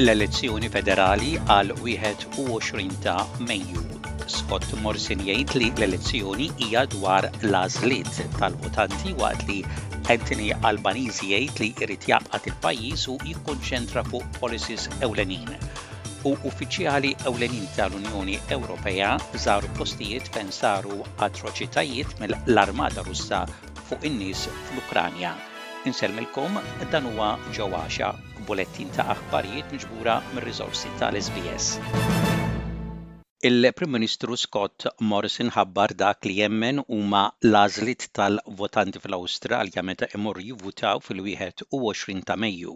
l-elezzjoni federali għall-21 ta' Mejju. Scott Morrison jgħid li l-elezzjoni hija dwar l-għażliet tal-votanti waqt li Anthony Albanese jgħid li jrid jgħaqqad il-pajjiż u jikkonċentra fuq policies ewlenin u uffiċjali ewlenin tal-Unjoni Ewropea żaru postijiet fejn saru atroċitajiet mill-Armata Russa fuq in-nies fl-Ukranja. Insellmilkom dan huwa ġew għaxa, bulettin ta' aħbarijiet miġbura mir-riżorsi tal-SBS. Il-Prim Ministru Scott Morrison ħabbar dak li jemmen huma l-għażliet tal-votanti fl-Awstralja meta imorru jivvutaw fil-21 ta' Mejju.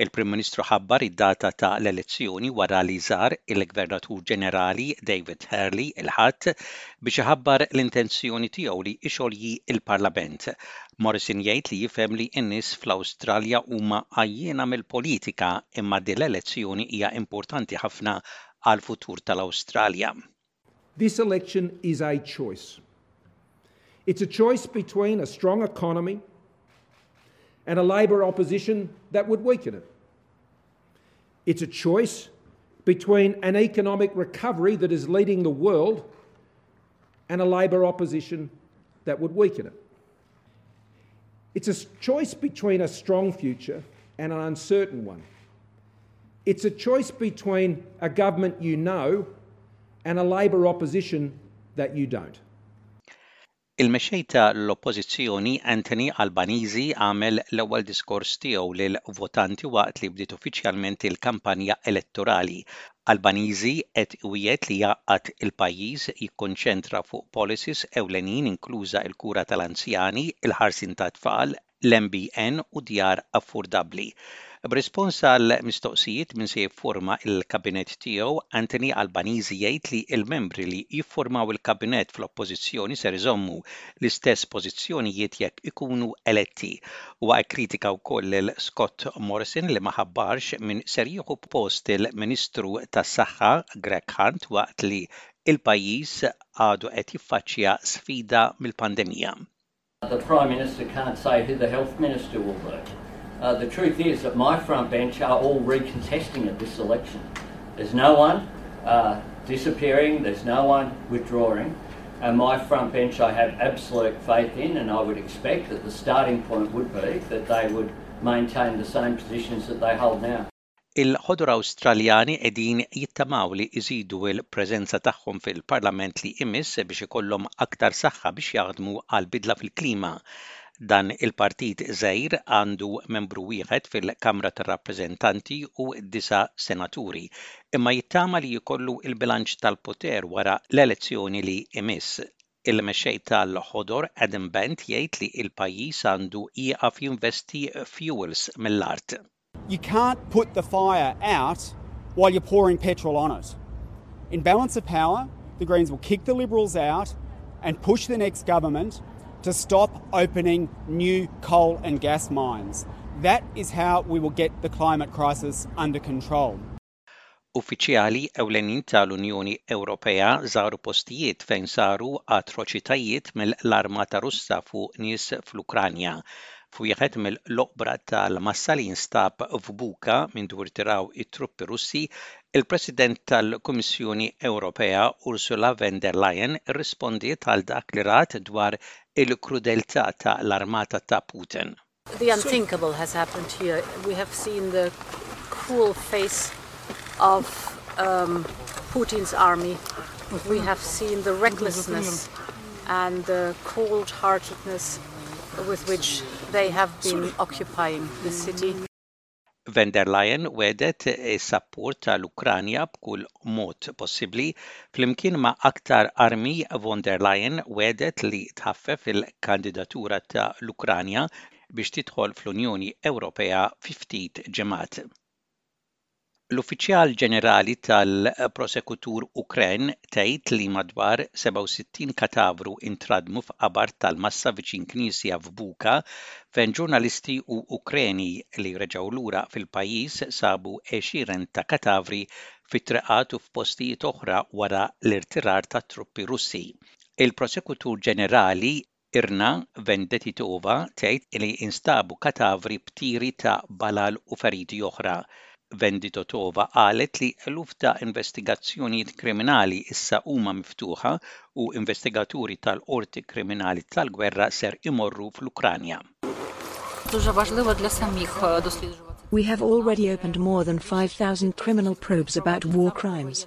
Il-Prim Ministru ħabbar id-data ta' l-elezzjoni wara li żar il-Gvernatur Ġenerali David Hurley il-Ħadd biex iħabbar l-intenzjoni tiegħu li ixolji l-Parlament. Morrison jgħid li jifhem li n-nies fl-Awstralja huma għajjiena mill-politika imma din l-elezzjoni hija importanti ħafna al futur de l'Austràlia. This election is a choice. It's a choice between a strong economy and a Labor opposition that would weaken it. It's a choice between an economic recovery that is leading the world and a Labor opposition that would weaken it. It's a choice between a strong future and an uncertain one. It's a choice between a government you know and a Labour opposition that you don't. Il-mexxej ta' l-Oppożizzjoni Anthony Albanizi għamel l-ewwel diskors tiegħu lill-votanti waqt li bdiet uffiċjalment il-kampanja elettorali Albaniżi qed iwiegħed li jgħaqqad il-pajjiż, jikkonċentra fuq policies ewlenin inkluża il-kura tal-anzjani, il-ħarsien tat-tfal, l-MBN u djar affurdabbli. B'rispons għal mistoqsijiet min se jifforma il-Kabinett tiegħu, Anthony Albaniżi jgħid li l-membri li jiffurmaw il-Kabinett fl-Oppożizzjoni ser iżommu l-istess pożizzjonijiet jekk ikunu eletti. Huwa kkritika wkoll lil Scott Morrison li ma ħabbarx min ser jieħu post il-Ministru tas-Saħħa Greg Hunt waqt li l-pajjiż għadu qed jiffaċċja sfida mill-pandemija. The Prime Minister can't say who the Health Minister will be. The truth is that my front bench are all re-contesting at this election. There's no one disappearing, there's no one withdrawing. On my front bench I have absolute faith in and I would expect that the starting point would be that they would maintain the same positions that they hold now. Il-Ħodor Awstraljani qegħdin jittamaw li jżidu l-preżenza tagħhom fil-Parlament li jmiss biex ikollhom aktar saħħa biex jaħdmu għall-bidla fil-klima. Dan il-partit żgħir għandu membru wieħed fil-Kamra tar-Rappreżentanti u disa' senaturi, imma jittama li jkollu l-bilanċ tal-poter wara l-elezzjoni li jmiss. Il-Mexxej tal-Ħodor Adam Bandt jgħid li l-pajjiż għandu jieqaf jinvesti f'fuels mill-art. You can't put the fire out while you're pouring petrol on it. In balance of power, the Greens will kick the Liberals out and push the next government to stop opening new coal and gas mines. That is how we will get the climate crisis under control. Uffiċjali ewlenin tal-Unjoni Ewropea żaru postijiet fejn saru atroċitajiet mill-armata Russa fuq nies fl-Ukranja. F'wieħed mill-oqbra tal-massa li jinstab f'Buka minn dwr tiraw it-truppi Russi Il-President tal-Kummissjoni Ewropea Ursula von der Leyen irrispondiet għal dak li rat dwar il-krudeltà ta' l-armata ta' Putin. The unthinkable has happened here. We have seen the cruel face of Putin's army. We have seen the recklessness and the cold heartedness with which they have been occupying the city. Von der Leyen wegħdet is-sapport tal-Ukranja b'kull mod possibbli. Flimkien ma' aktar armi, Von der Leyen wegħdet li tħaffef il-kandidatura ta' l-Ukranja biex tidħol fl-Unjoni Ewropea fi ftit ġimgħat. L-Uffiċjal Ġenerali tal-Prosekutur Ukren tgħid li madwar 67 katavru ntradmu f'qabar tal-massa viċin knisja f'Bucha fejn ġurnalisti u Ukreni li reġgħu lura fil-pajjiż sabu għexieren ta' katavri fit-triqat u f'postijiet oħra wara l-irtirar tat-truppi Russi. Il-Prosekutur Ġenerali Irna Vendetitova tgħid li nstabu katavri b'tiri ta' balal u feriti oħra Vendi Totova qalet li eluf ta' investigazzjonijiet kriminali issa huma miftuħa u investigaturi tal-Qorti Kriminali tal-Gwerra ser imorru fl-Ukranja. We have already opened more than 5,000 criminal probes about war crimes.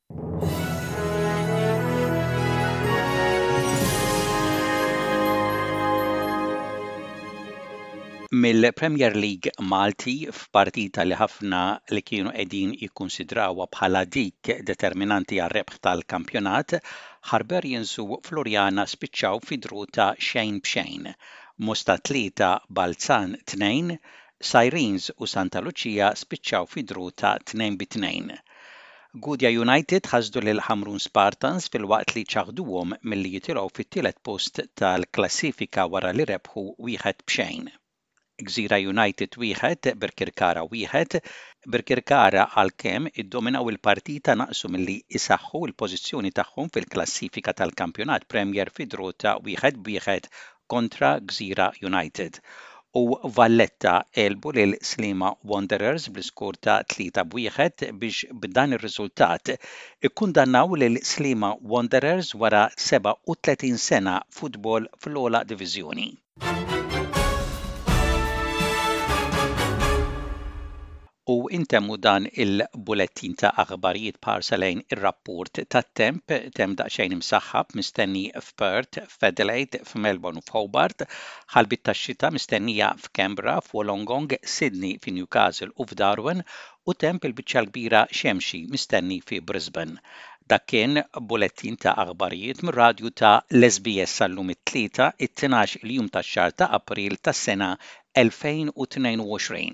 Mill-Premier League Malti, f'partita li ħafna li kienu qegħdin jikkunsidrawha bħala dik determinanti għar-rebħ tal-kampjonat, Hibernians u Floriana spiċċaw fi draw ta' xejn b'xejn, Mosta 3, Balzan 2, Sirens u Santa Lucia spiċċaw fi draw ta' tnejn bi tnejn. Gudja United ħasdu lil Ħamrun Spartans filwaqt li ċaħduhom milli jitilgħu fit-tielet post tal-klassifika wara li rebħu wieħed b'xejn. Gżira United wieħed, Birkirkara wieħed, Birkirkara għalkemm iddominaw il-partita naqsu milli isaħħu l-pożizzjoni tagħhom fil-klassifika tal-Kampjonat Premier fi draw ta' wieħed b'wieħed kontra Gżira United u Valletta għelbu lil Sliema Wanderers bl-iskor ta' 3 b' 1 biex b'dan ir-riżultat ikkundannaw lil Sliema Wanderers wara 37 sena futbol fl-ogħla diviżjoni. U intemmu dan il-bulettin ta' aħbarijiet b'ħarsa lejn ir-rapport tat-temp, temp daqsxejn imsaħħab mistenni f'Perth, f'Adelaide, f'Melbourne u f'Hobart, ħalbiet tax-xita mistennija f'Canberra, f'Wollongong, Sydney, fi Newcastle u f'Darwin, u temp il-biċċa l-kbira xemxi mistenni fi Brisbane. Dak kien bulettin ta' aħbarijiet mir-radju ta' l-SBS sal-lum it-Tlieta, it-tnax il-jum tax-xahar ta' April tas-sena 2022.